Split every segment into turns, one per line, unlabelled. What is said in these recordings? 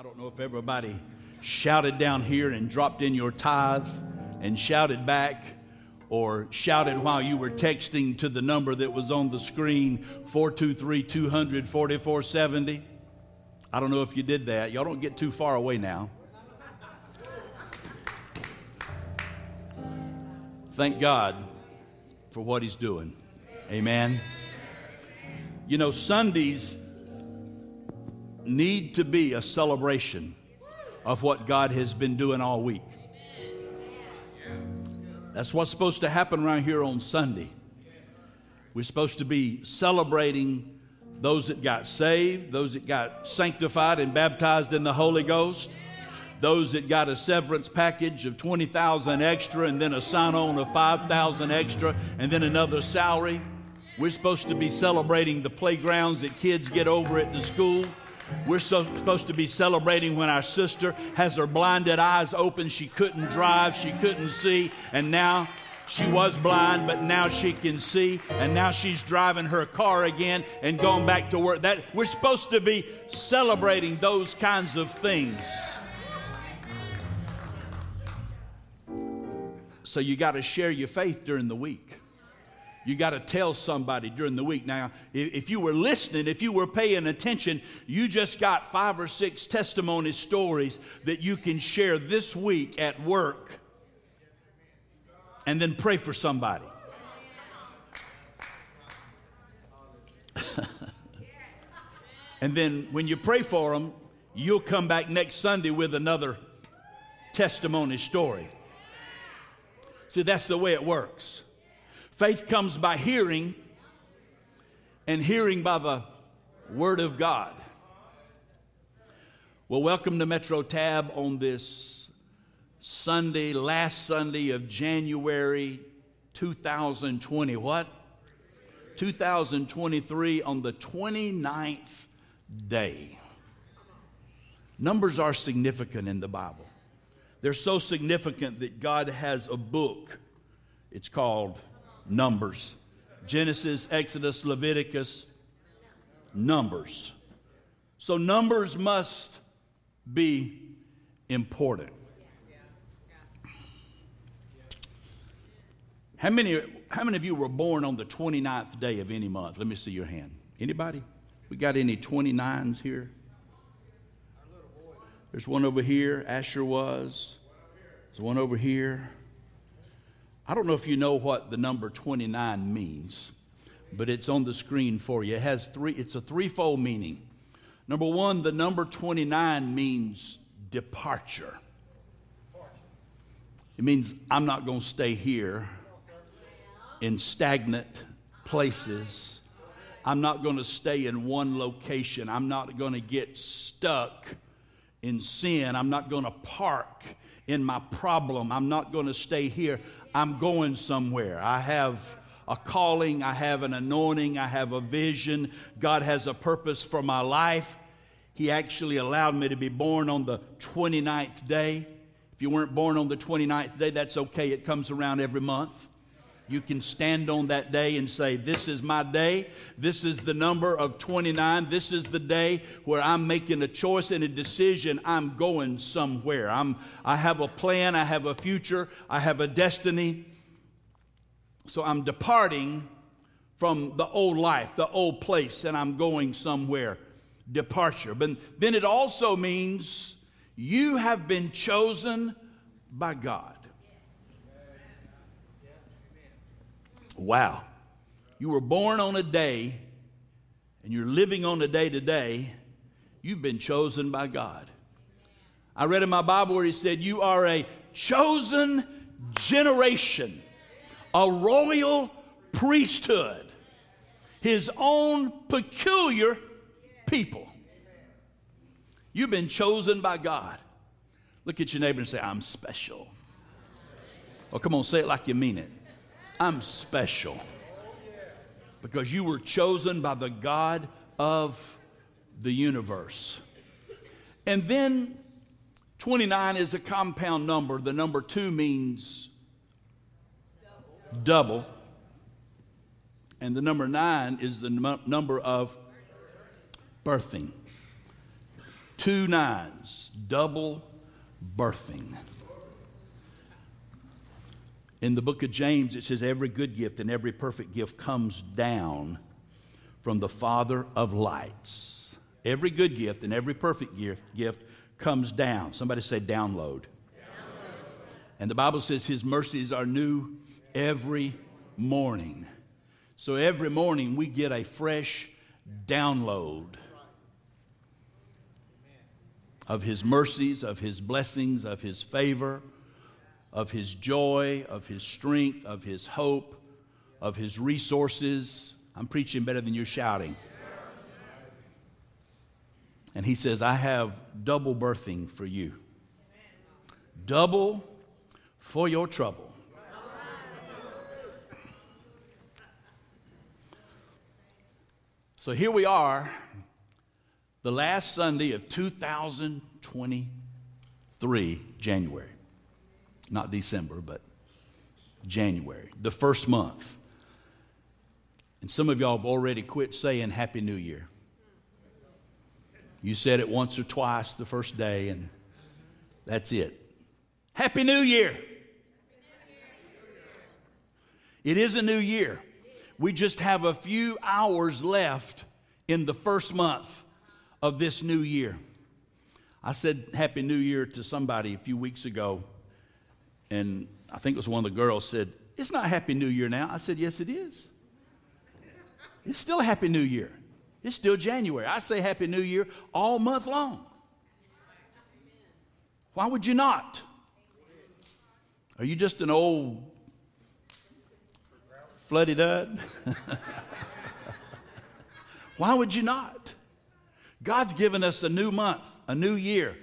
I don't know if everybody shouted down here and dropped in your tithe and shouted back or shouted while you were texting to the number that was on the screen 423 200 4470. I don't know if you did that. Y'all don't get too far away now. Thank God for what He's doing. Amen. You know, Sundays need to be a celebration of what God has been doing all week. That's what's supposed to happen around here on Sunday. We're supposed to be celebrating those that got saved, those that got sanctified and baptized in the Holy Ghost, those that got a severance package of 20,000 extra and then a sign on of 5,000 extra and then another salary. We're supposed to be celebrating the playgrounds that kids get over at the school. We're so, supposed to be celebrating when our sister has her blinded eyes open. She couldn't drive, she couldn't see, and now she was blind, but now she can see, and now she's driving her car again and going back to work. That we're supposed to be celebrating those kinds of things. So you got to share your faith during the week. You got to tell somebody during the week. Now, if you were listening, if you were paying attention, you just got five or six testimony stories that you can share this week at work and then pray for somebody. and then when you pray for them, you'll come back next Sunday with another testimony story. See, that's the way it works. Faith comes by hearing, and hearing by the Word of God. Well, welcome to Metro Tab on this Sunday, last Sunday of January 2020. What? 2023 on the 29th day. Numbers are significant in the Bible. They're so significant that God has a book. It's called Numbers. Genesis, Exodus, Leviticus, Numbers. So, numbers must be important. How many, how many of you were born on the 29th day of any month? Let me see your hand. Anybody? We got any 29s here? There's one over here. Asher was. There's one over here. I don't know if you know what the number 29 means, but it's on the screen for you. It has three, it's a threefold meaning. Number one, the number 29 means departure. It means I'm not going to stay here in stagnant places. I'm not going to stay in one location. I'm not going to get stuck in sin. I'm not going to park in my problem. I'm not going to stay here. I'm going somewhere. I have a calling, I have an anointing, I have a vision. God has a purpose for my life. He actually allowed me to be born on the 29th day. If you weren't born on the 29th day, that's okay. It comes around every month. You can stand on that day and say, This is my day. This is the number of 29. This is the day where I'm making a choice and a decision. I'm going somewhere. I'm, I have a plan. I have a future. I have a destiny. So I'm departing from the old life, the old place, and I'm going somewhere. Departure. But then it also means you have been chosen by God. Wow. You were born on a day and you're living on a day today. You've been chosen by God. I read in my Bible where he said, You are a chosen generation, a royal priesthood, his own peculiar people. You've been chosen by God. Look at your neighbor and say, I'm special. Oh, come on, say it like you mean it. I'm special because you were chosen by the God of the universe. And then 29 is a compound number. The number two means double. And the number nine is the num- number of birthing. Two nines, double birthing. In the book of James, it says, Every good gift and every perfect gift comes down from the Father of lights. Every good gift and every perfect gift, comes down. Somebody say, download. download. And the Bible says, His mercies are new every morning. So every morning we get a fresh download of His mercies, of His blessings, of His favor of his joy, of his strength, of his hope, of his resources. I'm preaching better than you're shouting. And he says, I have double birthing for you. Double for your trouble. So here we are, the last Sunday of 2023, January not December, but January, the first month. And some of y'all have already quit saying Happy New Year. You said it once or twice the first day, and that's it. Happy New Year! It is a new year. We just have a few hours left in the first month of this new year. I said Happy New Year to somebody a few weeks ago and I think it was one of the girls said, It's not Happy New Year now. I said, Yes, it is. It's still Happy New Year. It's still January. I say Happy New Year all month long. Why would you not? Are you just an old floody dud? Why would you not? God's given us a new month, a new year,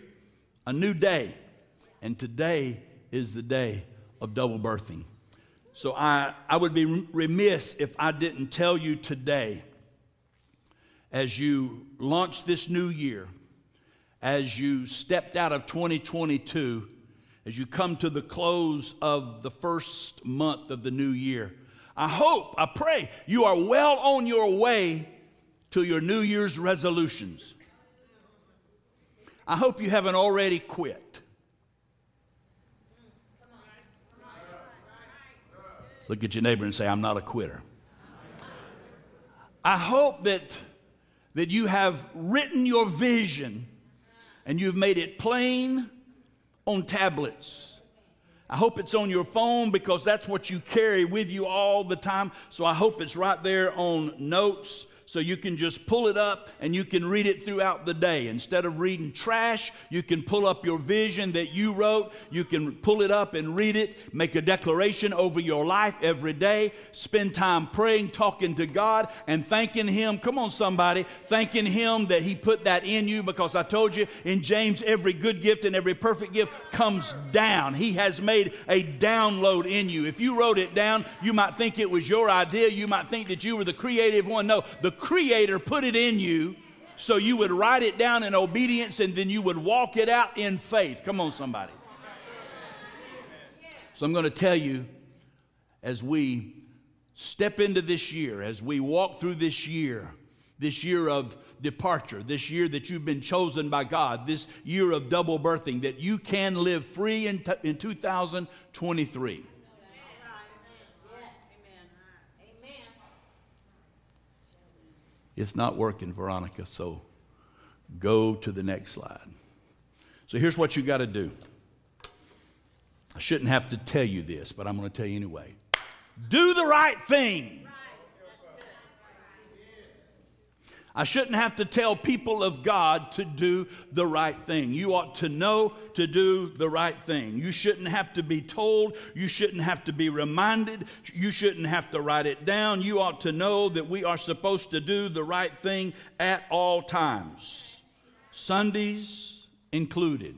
a new day. And today is the day of double birthing. So I, I would be remiss if I didn't tell you today, as you launch this new year, as you stepped out of 2022, as you come to the close of the first month of the new year, I hope, I pray you are well on your way to your New Year's resolutions. I hope you haven't already quit. Look at your neighbor and say, I'm not a quitter. I hope that, that you have written your vision and you've made it plain on tablets. I hope it's on your phone because that's what you carry with you all the time. So I hope it's right there on notes so you can just pull it up and you can read it throughout the day. Instead of reading trash, you can pull up your vision that you wrote. You can pull it up and read it, make a declaration over your life every day, spend time praying, talking to God, and thanking Him. Come on, somebody, thanking Him that He put that in you because I told you in James, every good gift and every perfect gift comes down. He has made a download in you. If you wrote it down, you might think it was your idea. You might think that you were the creative one. No, the Creator put it in you so you would write it down in obedience and then you would walk it out in faith. Come on, somebody. So I'm going to tell you as we step into this year, as we walk through this year, this year of departure, this year that you've been chosen by God, this year of double birthing, that you can live free in, t- in 2023. It's not working, Veronica, so go to the next slide. So here's what you got to do. I shouldn't have to tell you this, but I'm going to tell you anyway. Do the right thing. I shouldn't have to tell people of God to do the right thing. You ought to know to do the right thing. You shouldn't have to be told. You shouldn't have to be reminded. You shouldn't have to write it down. You ought to know that we are supposed to do the right thing at all times, Sundays included.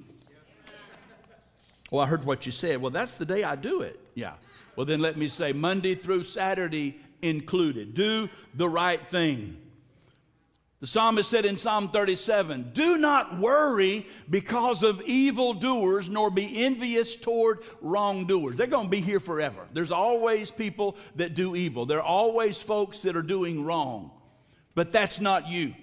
Well, I heard what you said. Well, that's the day I do it. Yeah. Well, then let me say Monday through Saturday included. Do the right thing. The psalmist said in Psalm 37 Do not worry because of evildoers, nor be envious toward wrongdoers. They're going to be here forever. There's always people that do evil, there are always folks that are doing wrong. But that's not you.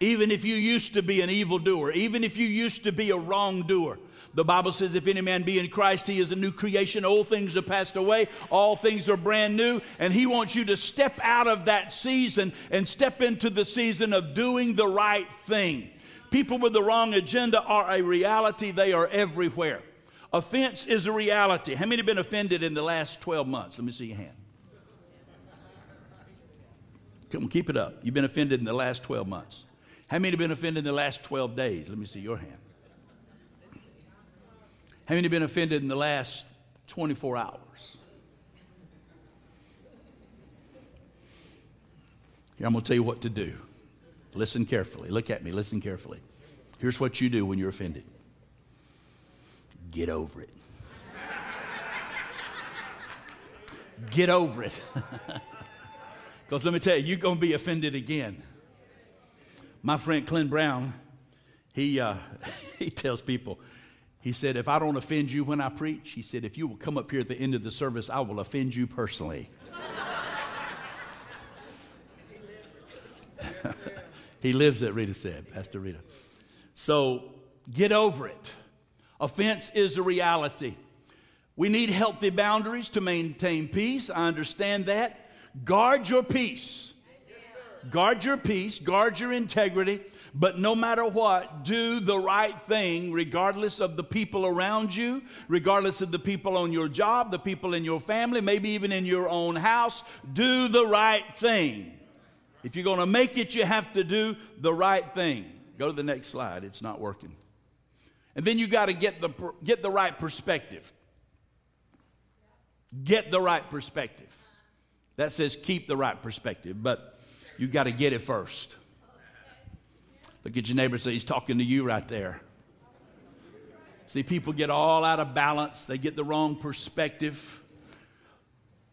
Even if you used to be an evildoer, even if you used to be a wrongdoer, the Bible says, if any man be in Christ, he is a new creation. Old things have passed away, all things are brand new. And he wants you to step out of that season and step into the season of doing the right thing. People with the wrong agenda are a reality, they are everywhere. Offense is a reality. How many have been offended in the last 12 months? Let me see your hand. Come on, keep it up. You've been offended in the last 12 months. How many have been offended in the last 12 days? Let me see your hand. How many been offended in the last 24 hours? Here, I'm going to tell you what to do. Listen carefully. Look at me. Listen carefully. Here's what you do when you're offended get over it. get over it. Because let me tell you, you're going to be offended again. My friend Clint Brown, he, uh, he tells people, he said, if I don't offend you when I preach, he said, if you will come up here at the end of the service, I will offend you personally. he lives it, Rita said, Pastor Rita. So get over it. Offense is a reality. We need healthy boundaries to maintain peace. I understand that. Guard your peace. Guard your peace, guard your integrity, but no matter what, do the right thing regardless of the people around you, regardless of the people on your job, the people in your family, maybe even in your own house. Do the right thing. If you're going to make it, you have to do the right thing. Go to the next slide. It's not working. And then you got to get the get the right perspective. Get the right perspective. That says keep the right perspective, but you got to get it first. Look at your neighbor say he's talking to you right there. See, people get all out of balance, they get the wrong perspective.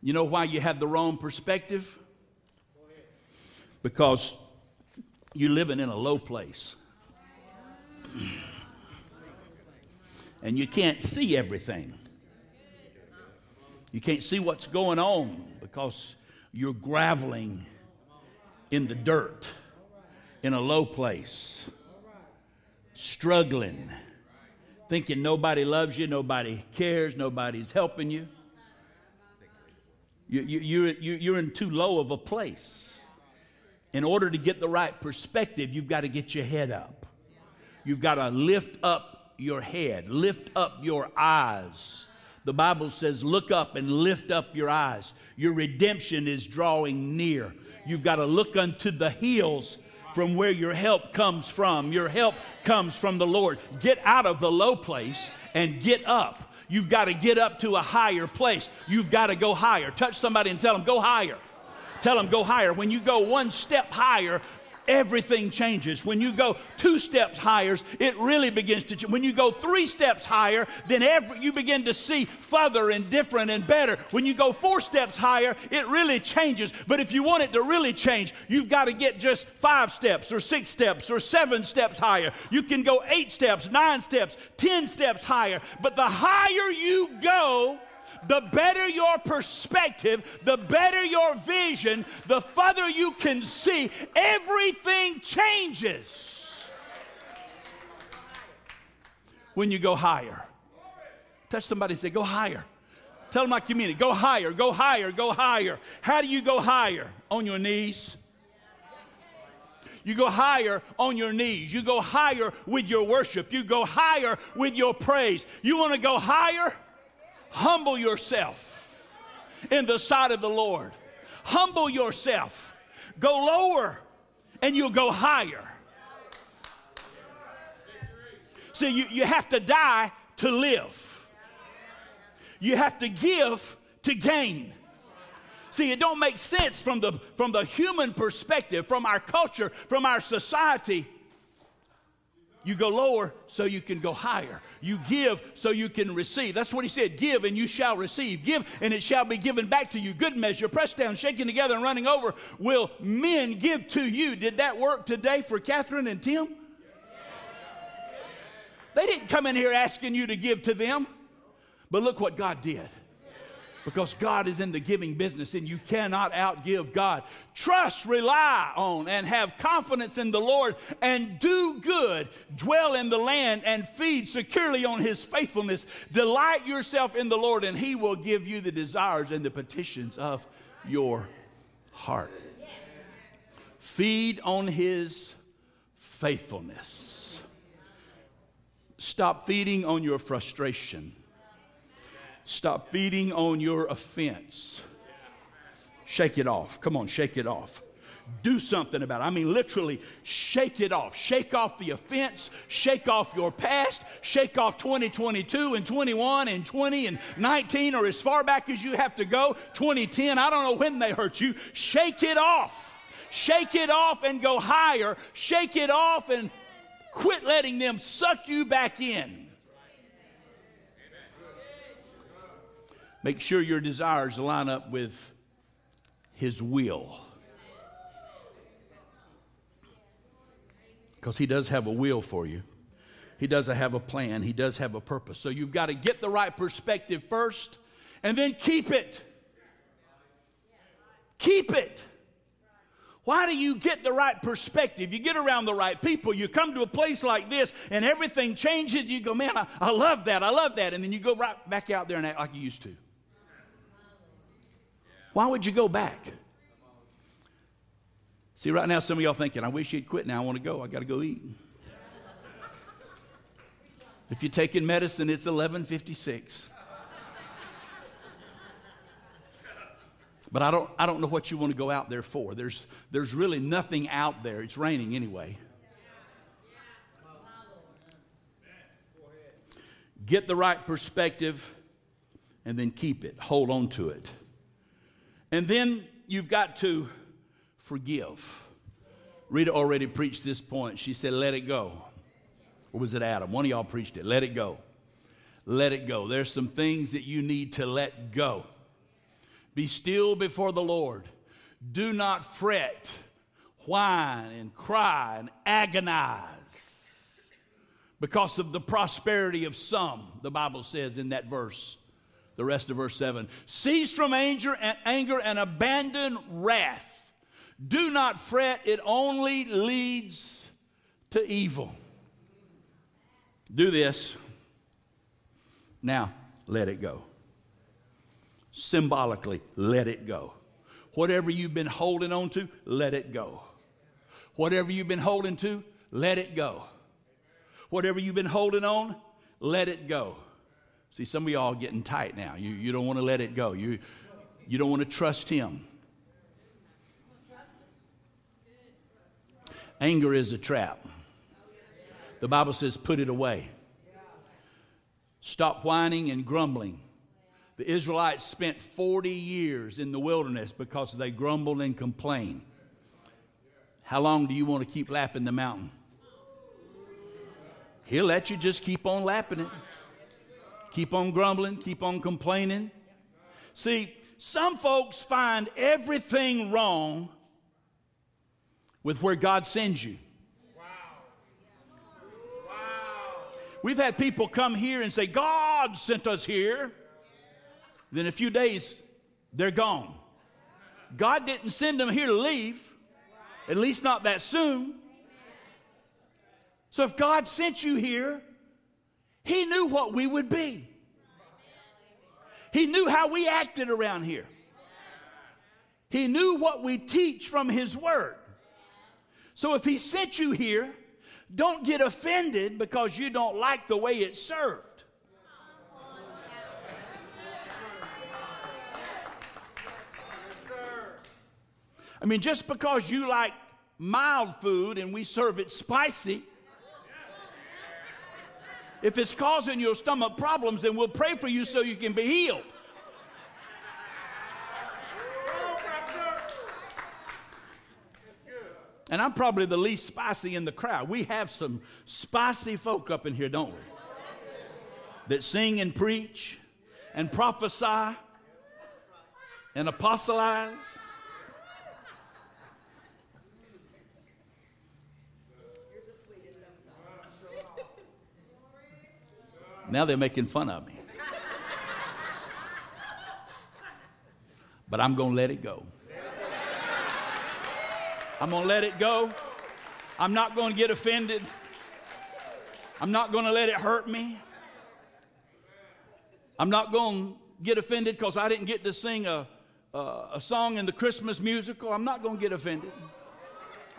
You know why you have the wrong perspective? Because you're living in a low place. And you can't see everything. You can't see what's going on because you're graveling in the dirt, in a low place, struggling, thinking nobody loves you, nobody cares, nobody's helping you. You, you, you're, you're in too low of a place. In order to get the right perspective, you've got to get your head up. You've got to lift up your head, lift up your eyes. The Bible says, Look up and lift up your eyes. Your redemption is drawing near. You've got to look unto the hills from where your help comes from. Your help comes from the Lord. Get out of the low place and get up. You've got to get up to a higher place. You've got to go higher. Touch somebody and tell them, go higher. Tell them, go higher. When you go one step higher, everything changes. When you go two steps higher, it really begins to change. When you go three steps higher, then every, you begin to see further and different and better. When you go four steps higher, it really changes. But if you want it to really change, you've got to get just five steps or six steps or seven steps higher. You can go eight steps, nine steps, ten steps higher. But the higher you go, the better your perspective, the better your vision, the further you can see, everything changes when you go higher. Touch somebody say, Go higher. Tell my community, go higher, go higher, go higher. How do you go higher? On your knees. You go higher on your knees. You go higher with your worship. You go higher with your praise. You want to go higher? Humble yourself in the sight of the Lord. Humble yourself. Go lower and you'll go higher. See, you, you have to die to live. You have to give to gain. See, it don't make sense from the, from the human perspective, from our culture, from our society you go lower so you can go higher. You give so you can receive. That's what he said give and you shall receive. Give and it shall be given back to you. Good measure, pressed down, shaken together, and running over, will men give to you. Did that work today for Catherine and Tim? They didn't come in here asking you to give to them, but look what God did. Because God is in the giving business and you cannot outgive God. Trust, rely on, and have confidence in the Lord and do good. Dwell in the land and feed securely on His faithfulness. Delight yourself in the Lord and He will give you the desires and the petitions of your heart. Feed on His faithfulness. Stop feeding on your frustration. Stop feeding on your offense. Shake it off. Come on, shake it off. Do something about it. I mean, literally, shake it off. Shake off the offense. Shake off your past. Shake off 2022 and 21 and 20 and 19 or as far back as you have to go. 2010, I don't know when they hurt you. Shake it off. Shake it off and go higher. Shake it off and quit letting them suck you back in. Make sure your desires line up with His will. Because He does have a will for you, He does have a plan, He does have a purpose. So you've got to get the right perspective first and then keep it. Keep it. Why do you get the right perspective? You get around the right people. You come to a place like this and everything changes. You go, man, I, I love that. I love that. And then you go right back out there and act like you used to. Why would you go back? See, right now, some of y'all thinking, I wish you'd quit now. I want to go. I got to go eat. if you're taking medicine, it's 1156. But I don't, I don't know what you want to go out there for. There's, there's really nothing out there. It's raining anyway. Get the right perspective and then keep it. Hold on to it. And then you've got to forgive. Rita already preached this point. She said, Let it go. Or was it Adam? One of y'all preached it. Let it go. Let it go. There's some things that you need to let go. Be still before the Lord. Do not fret, whine, and cry and agonize because of the prosperity of some, the Bible says in that verse the rest of verse 7. Cease from anger and, anger and abandon wrath. Do not fret, it only leads to evil. Do this. Now, let it go. Symbolically, let it go. Whatever you've been holding on to, let it go. Whatever you've been holding to, let it go. Whatever you've been holding on, let it go. See, some of y'all are getting tight now. You, you don't want to let it go. You, you don't want to trust Him. Anger is a trap. The Bible says, put it away. Stop whining and grumbling. The Israelites spent 40 years in the wilderness because they grumbled and complained. How long do you want to keep lapping the mountain? He'll let you just keep on lapping it. Keep on grumbling, keep on complaining. See, some folks find everything wrong with where God sends you. We've had people come here and say, God sent us here. Then a few days, they're gone. God didn't send them here to leave, at least not that soon. So if God sent you here, he knew what we would be. He knew how we acted around here. He knew what we teach from His Word. So if He sent you here, don't get offended because you don't like the way it's served. I mean, just because you like mild food and we serve it spicy, if it's causing your stomach problems, then we'll pray for you so you can be healed. And I'm probably the least spicy in the crowd. We have some spicy folk up in here, don't we? That sing and preach and prophesy and apostolize. Now they're making fun of me. but I'm going to let it go. I'm going to let it go. I'm not going to get offended. I'm not going to let it hurt me. I'm not going to get offended because I didn't get to sing a, a, a, song in the Christmas musical. I'm not going to get offended.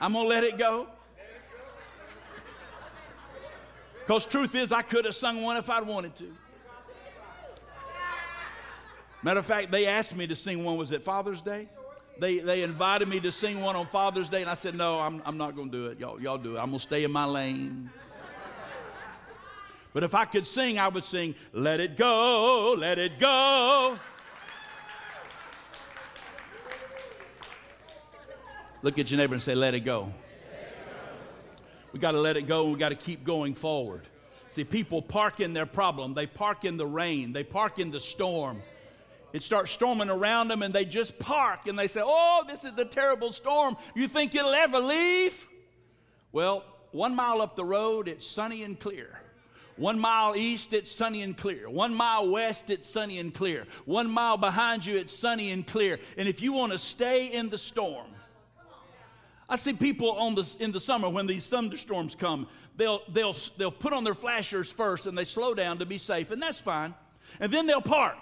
I'm going to let it go. Because truth is, I could have sung one if I'd wanted to. Matter of fact, they asked me to sing one. Was it Father's Day? They, they invited me to sing one on Father's Day, and I said, No, I'm, I'm not going to do it. Y'all, y'all do it. I'm going to stay in my lane. But if I could sing, I would sing, Let it go, let it go. Look at your neighbor and say, Let it go. We got to let it go we got to keep going forward. See, people park in their problem, they park in the rain, they park in the storm. It starts storming around them and they just park and they say, Oh, this is a terrible storm. You think it'll ever leave? Well, one mile up the road, it's sunny and clear. One mile east, it's sunny and clear. One mile west, it's sunny and clear. One mile behind you, it's sunny and clear. And if you want to stay in the storm, I see people on the, in the summer when these thunderstorms come, they'll, they'll, they'll put on their flashers first and they slow down to be safe, and that's fine. And then they'll park.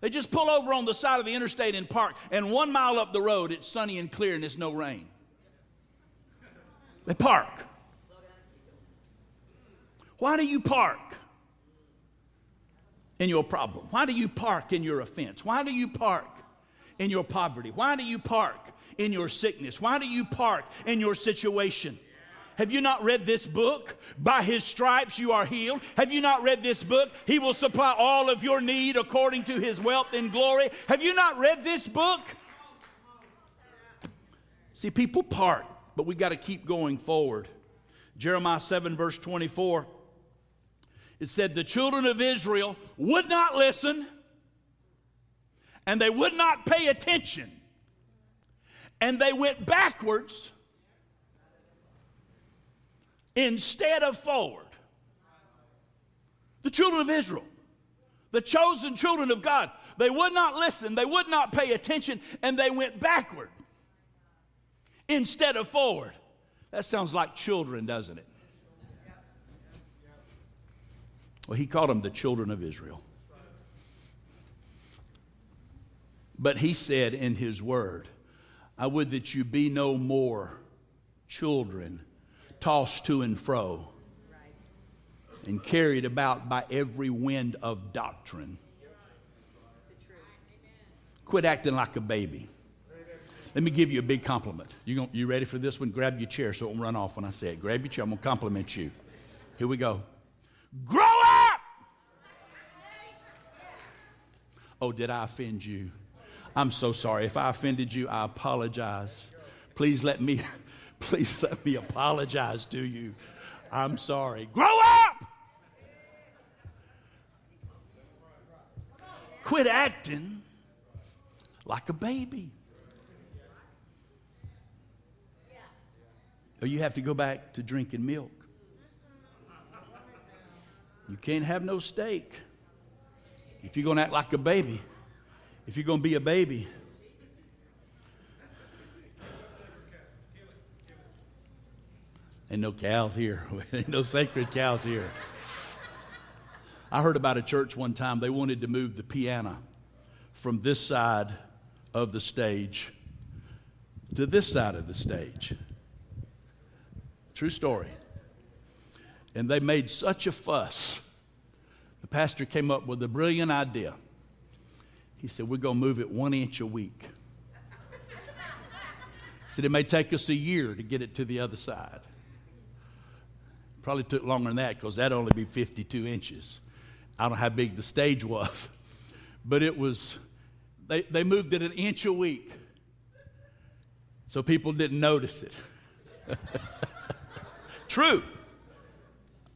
They just pull over on the side of the interstate and park. And one mile up the road, it's sunny and clear and there's no rain. They park. Why do you park in your problem? Why do you park in your offense? Why do you park in your poverty? Why do you park in your sickness? Why do you park in your situation? Have you not read this book? By his stripes you are healed. Have you not read this book? He will supply all of your need according to his wealth and glory. Have you not read this book? See, people park, but we got to keep going forward. Jeremiah 7, verse 24 it said the children of Israel would not listen and they would not pay attention and they went backwards instead of forward. The children of Israel, the chosen children of God, they would not listen, they would not pay attention, and they went backward instead of forward. That sounds like children, doesn't it? Well, he called them the children of Israel. But he said in his word, I would that you be no more children tossed to and fro and carried about by every wind of doctrine. Quit acting like a baby. Let me give you a big compliment. You, going, you ready for this one? Grab your chair so it won't run off when I say it. Grab your chair. I'm going to compliment you. Here we go. Grow up! Oh, did I offend you? I'm so sorry. If I offended you, I apologize. Please let me, please let me apologize to you. I'm sorry. Grow up! Quit acting like a baby. Or you have to go back to drinking milk. You can't have no steak. If you're going to act like a baby, if you're going to be a baby, ain't no cows here. ain't no sacred cows here. I heard about a church one time, they wanted to move the piano from this side of the stage to this side of the stage. True story. And they made such a fuss. The pastor came up with a brilliant idea. He said, We're going to move it one inch a week. He said, It may take us a year to get it to the other side. Probably took longer than that because that'd only be 52 inches. I don't know how big the stage was, but it was, they, they moved it an inch a week so people didn't notice it. True.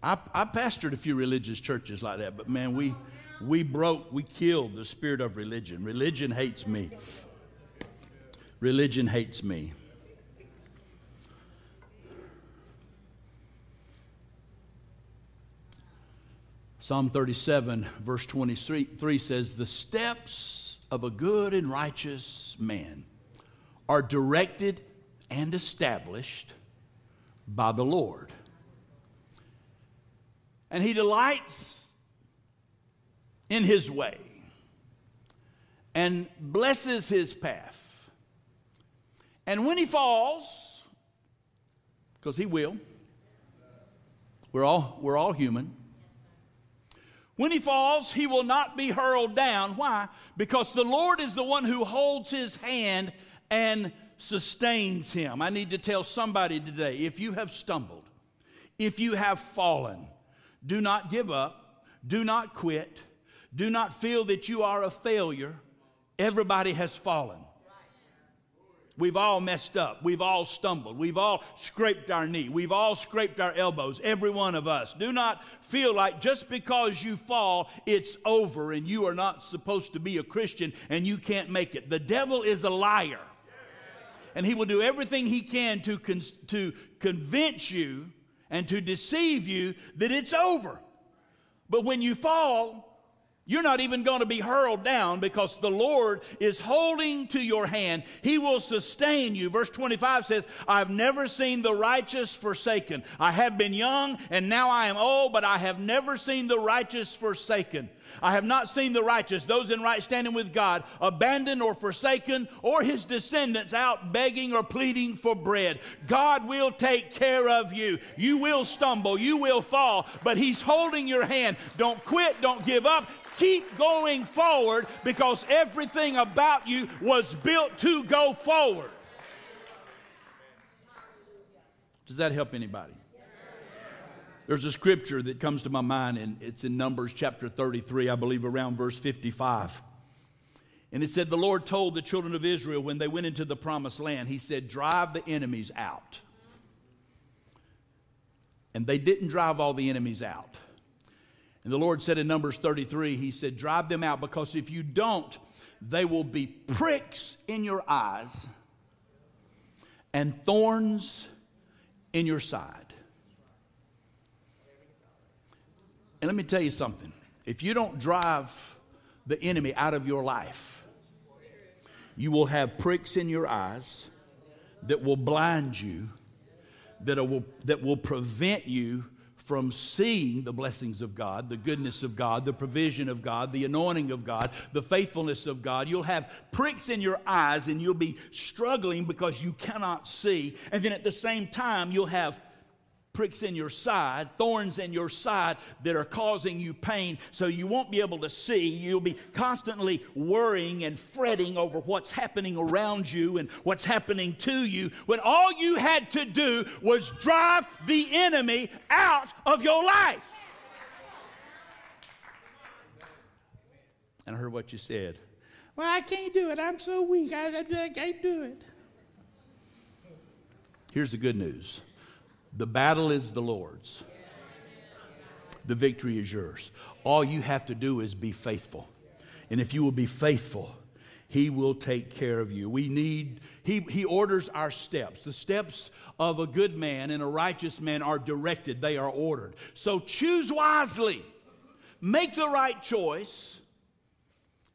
I, I pastored a few religious churches like that, but man, we, we broke, we killed the spirit of religion. Religion hates me. Religion hates me. Psalm 37, verse 23 says, The steps of a good and righteous man are directed and established by the Lord. And he delights in his way and blesses his path. And when he falls, because he will, we're all, we're all human. When he falls, he will not be hurled down. Why? Because the Lord is the one who holds his hand and sustains him. I need to tell somebody today if you have stumbled, if you have fallen, do not give up, do not quit, do not feel that you are a failure. Everybody has fallen. We've all messed up. We've all stumbled. We've all scraped our knee. We've all scraped our elbows, every one of us. Do not feel like just because you fall, it's over and you are not supposed to be a Christian and you can't make it. The devil is a liar. And he will do everything he can to, con- to convince you and to deceive you that it's over. But when you fall, you're not even going to be hurled down because the Lord is holding to your hand. He will sustain you. Verse 25 says, I've never seen the righteous forsaken. I have been young and now I am old, but I have never seen the righteous forsaken. I have not seen the righteous, those in right standing with God, abandoned or forsaken, or his descendants out begging or pleading for bread. God will take care of you. You will stumble, you will fall, but he's holding your hand. Don't quit, don't give up. Keep going forward because everything about you was built to go forward. Does that help anybody? There's a scripture that comes to my mind, and it's in Numbers chapter 33, I believe, around verse 55. And it said, The Lord told the children of Israel when they went into the promised land, He said, Drive the enemies out. And they didn't drive all the enemies out. And the Lord said in Numbers 33, He said, Drive them out because if you don't, they will be pricks in your eyes and thorns in your side. And let me tell you something if you don't drive the enemy out of your life, you will have pricks in your eyes that will blind you, that will, that will prevent you from seeing the blessings of God, the goodness of God, the provision of God, the anointing of God, the faithfulness of God. You'll have pricks in your eyes and you'll be struggling because you cannot see. And then at the same time, you'll have pricks in your side, thorns in your side that are causing you pain, so you won't be able to see. You'll be constantly worrying and fretting over what's happening around you and what's happening to you when all you had to do was drive the enemy out of your life. And I heard what you said. Well, I can't do it. I'm so weak. I, I can't do it. Here's the good news the battle is the Lord's. The victory is yours. All you have to do is be faithful. And if you will be faithful, he will take care of you. We need, he, he orders our steps. The steps of a good man and a righteous man are directed, they are ordered. So choose wisely, make the right choice,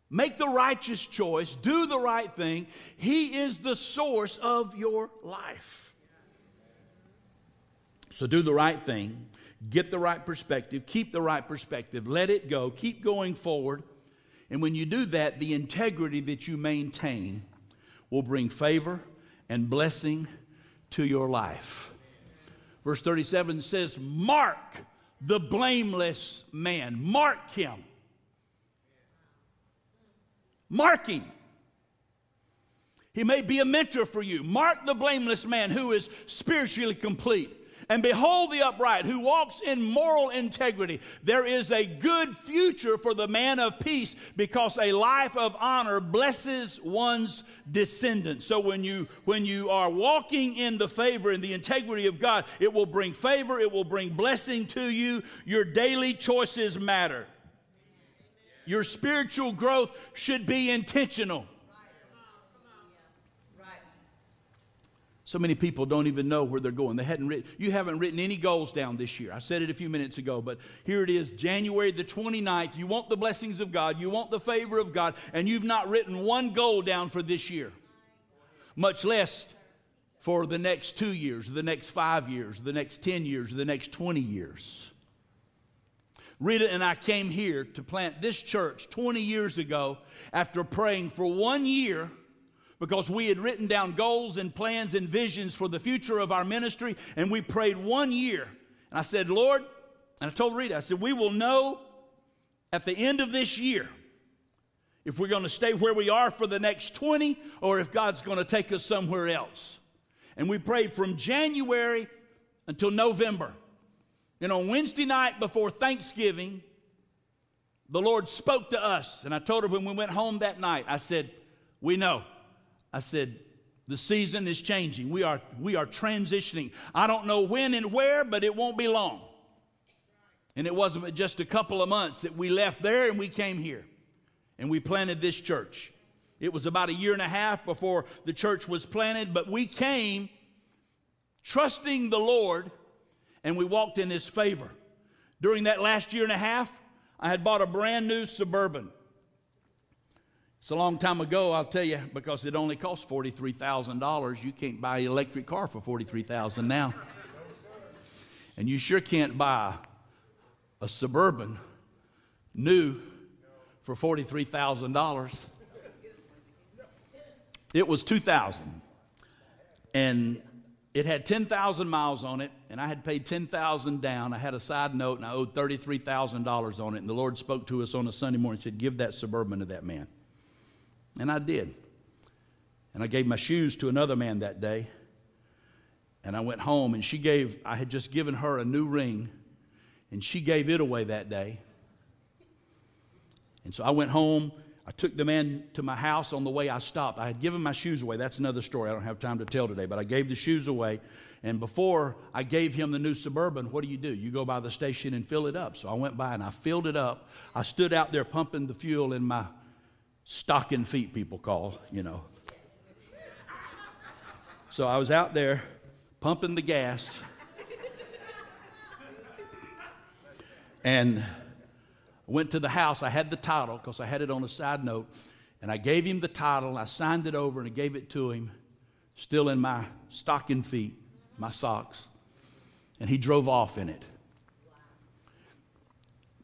make the righteous choice, do the right thing. He is the source of your life. So do the right thing, get the right perspective, keep the right perspective, let it go, keep going forward. And when you do that, the integrity that you maintain will bring favor and blessing to your life. Verse 37 says, Mark the blameless man. Mark him. Mark him. He may be a mentor for you. Mark the blameless man who is spiritually complete. And behold the upright who walks in moral integrity. There is a good future for the man of peace because a life of honor blesses one's descendants. So when you when you are walking in the favor and the integrity of God, it will bring favor, it will bring blessing to you. Your daily choices matter. Your spiritual growth should be intentional. So many people don't even know where they're going. They hadn't written, you haven't written any goals down this year. I said it a few minutes ago, but here it is, January the 29th. You want the blessings of God, you want the favor of God, and you've not written one goal down for this year, much less for the next two years, the next five years, the next 10 years, the next 20 years. Rita and I came here to plant this church 20 years ago after praying for one year because we had written down goals and plans and visions for the future of our ministry, and we prayed one year. And I said, Lord, and I told Rita, I said, we will know at the end of this year if we're going to stay where we are for the next 20 or if God's going to take us somewhere else. And we prayed from January until November. And on Wednesday night before Thanksgiving, the Lord spoke to us. And I told her when we went home that night, I said, We know. I said, the season is changing. We are, we are transitioning. I don't know when and where, but it won't be long. And it wasn't just a couple of months that we left there and we came here and we planted this church. It was about a year and a half before the church was planted, but we came trusting the Lord and we walked in His favor. During that last year and a half, I had bought a brand new Suburban. It's a long time ago, I'll tell you, because it only cost $43,000. You can't buy an electric car for 43,000 now. And you sure can't buy a Suburban new for $43,000. It was 2000 and it had 10,000 miles on it and I had paid 10,000 down. I had a side note and I owed $33,000 on it and the Lord spoke to us on a Sunday morning and said, "Give that Suburban to that man." And I did. And I gave my shoes to another man that day. And I went home, and she gave, I had just given her a new ring, and she gave it away that day. And so I went home. I took the man to my house on the way I stopped. I had given my shoes away. That's another story I don't have time to tell today, but I gave the shoes away. And before I gave him the new Suburban, what do you do? You go by the station and fill it up. So I went by and I filled it up. I stood out there pumping the fuel in my stocking feet, people call, you know. So I was out there pumping the gas. and went to the house. I had the title because I had it on a side note. And I gave him the title. I signed it over and I gave it to him, still in my stocking feet, my socks. And he drove off in it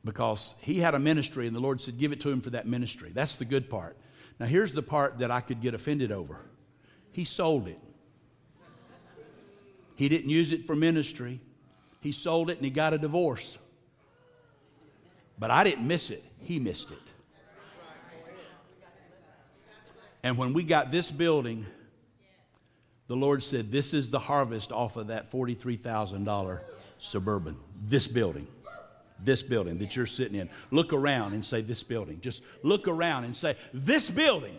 because he had a ministry and the Lord said, Give it to him for that ministry. That's the good part. Now, here's the part that I could get offended over he sold it. He didn't use it for ministry, he sold it and he got a divorce. But I didn't miss it, he missed it. And when we got this building, the Lord said, This is the harvest off of that $43,000 suburban, this building this building that you're sitting in. Look around and say, This building. Just look around and say, This building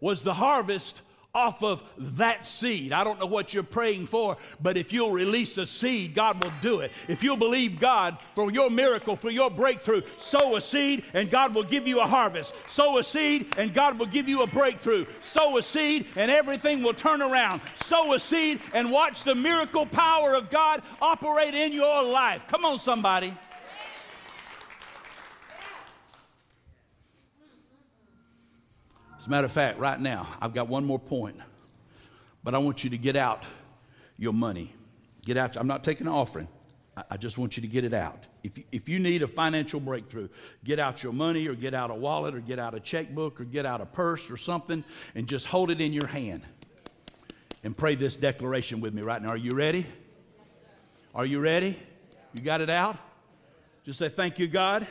was the harvest off of that seed. I don't know what you're praying for, but if you'll release a seed, God will do it. If you'll believe God for your miracle, for your breakthrough, sow a seed and God will give you a harvest. Sow a seed and God will give you a breakthrough. Sow a seed and everything will turn around. Sow a seed and watch the miracle power of God operate in your life. Come on, somebody. As a matter of fact, right now, I've got one more point, but I want you to get out your money. Get out. I'm not taking an offering. I just want you to get it out. If you, if you need a financial breakthrough, get out your money or get out a wallet or get out a checkbook or get out a purse or something and just hold it in your hand and pray this declaration with me right now. Are you ready? Are you ready? You got it out? Just say, Thank you, God.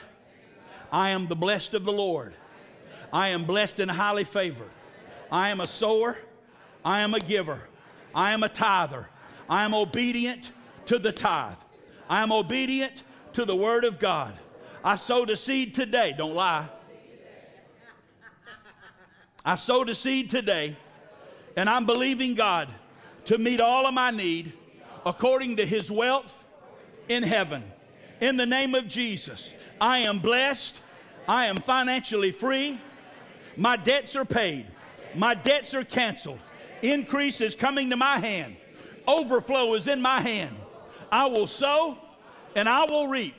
I am the blessed of the Lord. I am blessed and highly favored. I am a sower. I am a giver. I am a tither. I am obedient to the tithe. I am obedient to the word of God. I sowed a seed today. Don't lie. I sowed a seed today, and I'm believing God to meet all of my need according to his wealth in heaven. In the name of Jesus, I am blessed. I am financially free. My debts are paid. My debts are canceled. Increase is coming to my hand. Overflow is in my hand. I will sow and I will reap.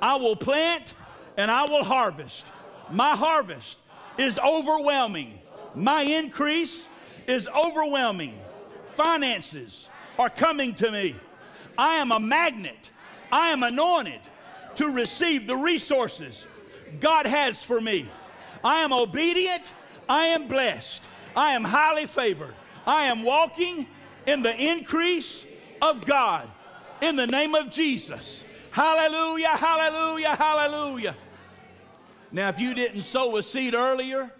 I will plant and I will harvest. My harvest is overwhelming. My increase is overwhelming. Finances are coming to me. I am a magnet. I am anointed to receive the resources God has for me. I am obedient. I am blessed. I am highly favored. I am walking in the increase of God in the name of Jesus. Hallelujah, hallelujah, hallelujah. Now, if you didn't sow a seed earlier,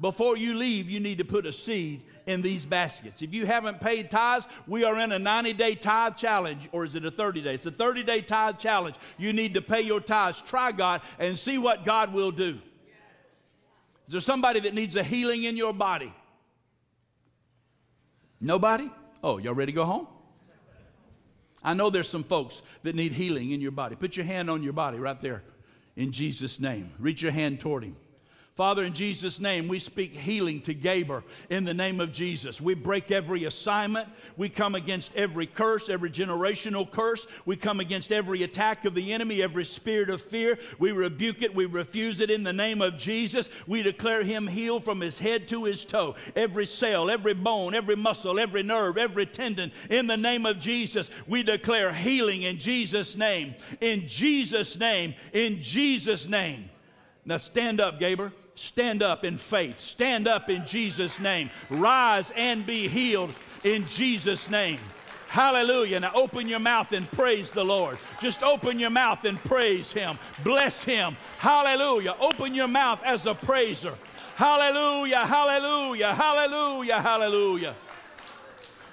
before you leave, you need to put a seed in these baskets. If you haven't paid tithes, we are in a 90 day tithe challenge, or is it a 30 day? It's a 30 day tithe challenge. You need to pay your tithes. Try God and see what God will do. Is there somebody that needs a healing in your body? Nobody? Oh, y'all ready to go home? I know there's some folks that need healing in your body. Put your hand on your body right there in Jesus' name. Reach your hand toward him. Father, in Jesus' name, we speak healing to Gaber in the name of Jesus. We break every assignment. We come against every curse, every generational curse. We come against every attack of the enemy, every spirit of fear. We rebuke it. We refuse it in the name of Jesus. We declare him healed from his head to his toe. Every cell, every bone, every muscle, every nerve, every tendon, in the name of Jesus. We declare healing in Jesus' name. In Jesus' name. In Jesus' name. Now stand up, Gaber. Stand up in faith. Stand up in Jesus' name. Rise and be healed in Jesus' name. Hallelujah. Now open your mouth and praise the Lord. Just open your mouth and praise Him. Bless Him. Hallelujah. Open your mouth as a praiser. Hallelujah. Hallelujah. Hallelujah. Hallelujah.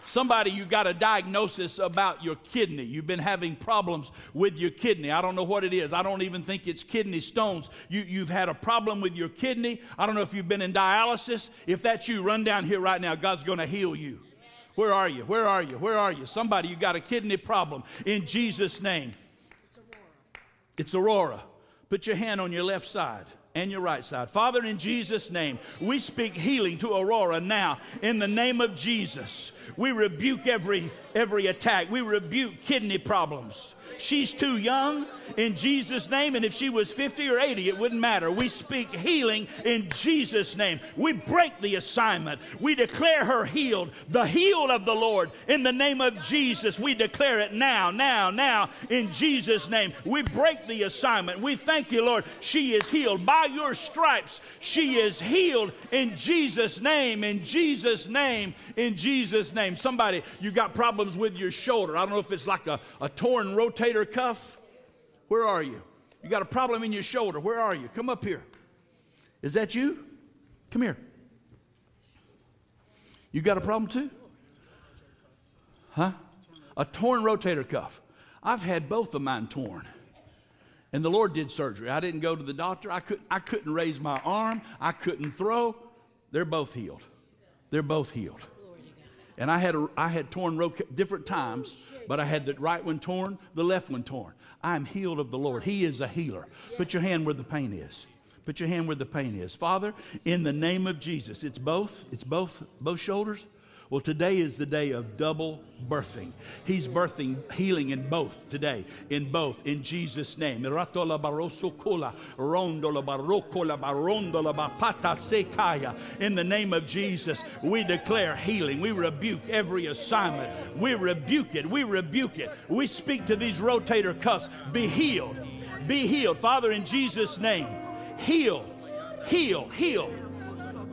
Somebody, you got a diagnosis about your kidney. You've been having problems with your kidney. I don't know what it is. I don't even think it's kidney stones. You, you've had a problem with your kidney. I don't know if you've been in dialysis. If that's you, run down here right now. God's going to heal you. Where are you? Where are you? Where are you? Somebody, you got a kidney problem in Jesus' name. It's Aurora. It's Aurora. Put your hand on your left side and your right side. Father, in Jesus' name, we speak healing to Aurora now in the name of Jesus. We rebuke every every attack. We rebuke kidney problems. She's too young in Jesus' name, and if she was 50 or 80, it wouldn't matter. We speak healing in Jesus' name. We break the assignment. We declare her healed, the healed of the Lord in the name of Jesus. We declare it now, now, now in Jesus' name. We break the assignment. We thank you, Lord. She is healed. By your stripes, she is healed in Jesus' name, in Jesus' name, in Jesus' name. Somebody, you got problems with your shoulder. I don't know if it's like a, a torn rotator cuff where are you? You got a problem in your shoulder. Where are you? Come up here. Is that you? Come here. You got a problem too? Huh? A torn rotator cuff. I've had both of mine torn. And the Lord did surgery. I didn't go to the doctor. I, could, I couldn't raise my arm. I couldn't throw. They're both healed. They're both healed. And I had, a, I had torn ro- different times, but I had the right one torn, the left one torn. I'm healed of the Lord. He is a healer. Put your hand where the pain is. Put your hand where the pain is. Father, in the name of Jesus, it's both. It's both both shoulders. Well, today is the day of double birthing. He's birthing healing in both today, in both, in Jesus' name. In the name of Jesus, we declare healing. We rebuke every assignment. We rebuke it. We rebuke it. We speak to these rotator cuffs. Be healed. Be healed. Father, in Jesus' name, heal, heal, heal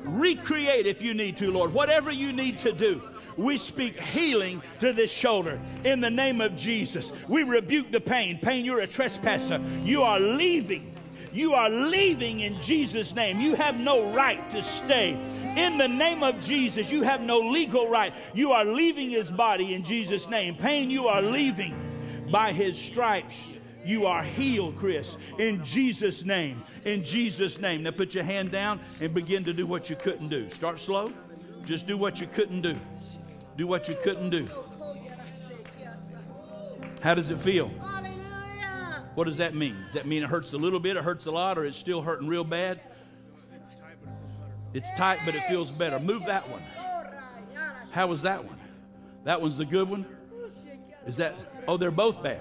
Recreate if you need to, Lord. Whatever you need to do. We speak healing to this shoulder in the name of Jesus. We rebuke the pain. Pain, you're a trespasser. You are leaving. You are leaving in Jesus' name. You have no right to stay. In the name of Jesus, you have no legal right. You are leaving his body in Jesus' name. Pain, you are leaving by his stripes. You are healed, Chris, in Jesus' name. In Jesus' name. Now put your hand down and begin to do what you couldn't do. Start slow. Just do what you couldn't do. Do what you couldn't do. How does it feel? What does that mean? Does that mean it hurts a little bit, it hurts a lot, or it's still hurting real bad? It's tight, but it feels better. Move that one. How was that one? That one's the good one? Is that, oh, they're both bad.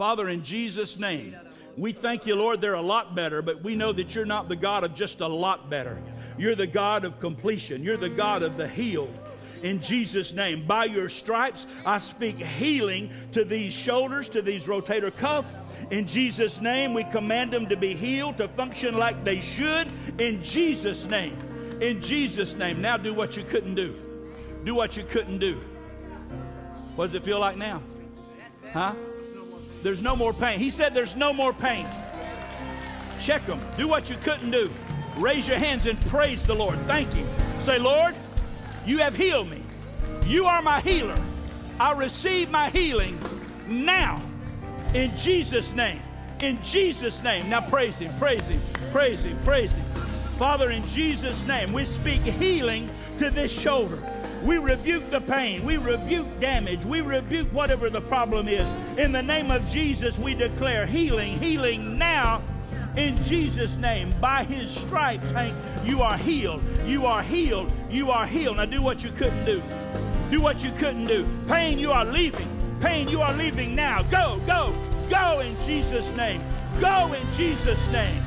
Father, in Jesus' name, we thank you, Lord, they're a lot better, but we know that you're not the God of just a lot better. You're the God of completion, you're the God of the healed. In Jesus' name, by your stripes, I speak healing to these shoulders, to these rotator cuff. In Jesus' name, we command them to be healed, to function like they should. In Jesus' name. In Jesus' name. Now do what you couldn't do. Do what you couldn't do. What does it feel like now? Huh? There's no more pain. He said there's no more pain. Check them. Do what you couldn't do. Raise your hands and praise the Lord. Thank you. Say, Lord, you have healed me. You are my healer. I receive my healing now in Jesus' name. In Jesus' name. Now praise Him, praise Him, praise Him, praise Him. Father, in Jesus' name, we speak healing to this shoulder. We rebuke the pain. We rebuke damage. We rebuke whatever the problem is. In the name of Jesus, we declare healing, healing now. In Jesus' name, by his stripes, Hank, you are healed. You are healed. You are healed. Now do what you couldn't do. Do what you couldn't do. Pain, you are leaving. Pain, you are leaving now. Go, go, go in Jesus' name. Go in Jesus' name.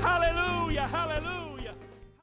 Hallelujah, bayakaya.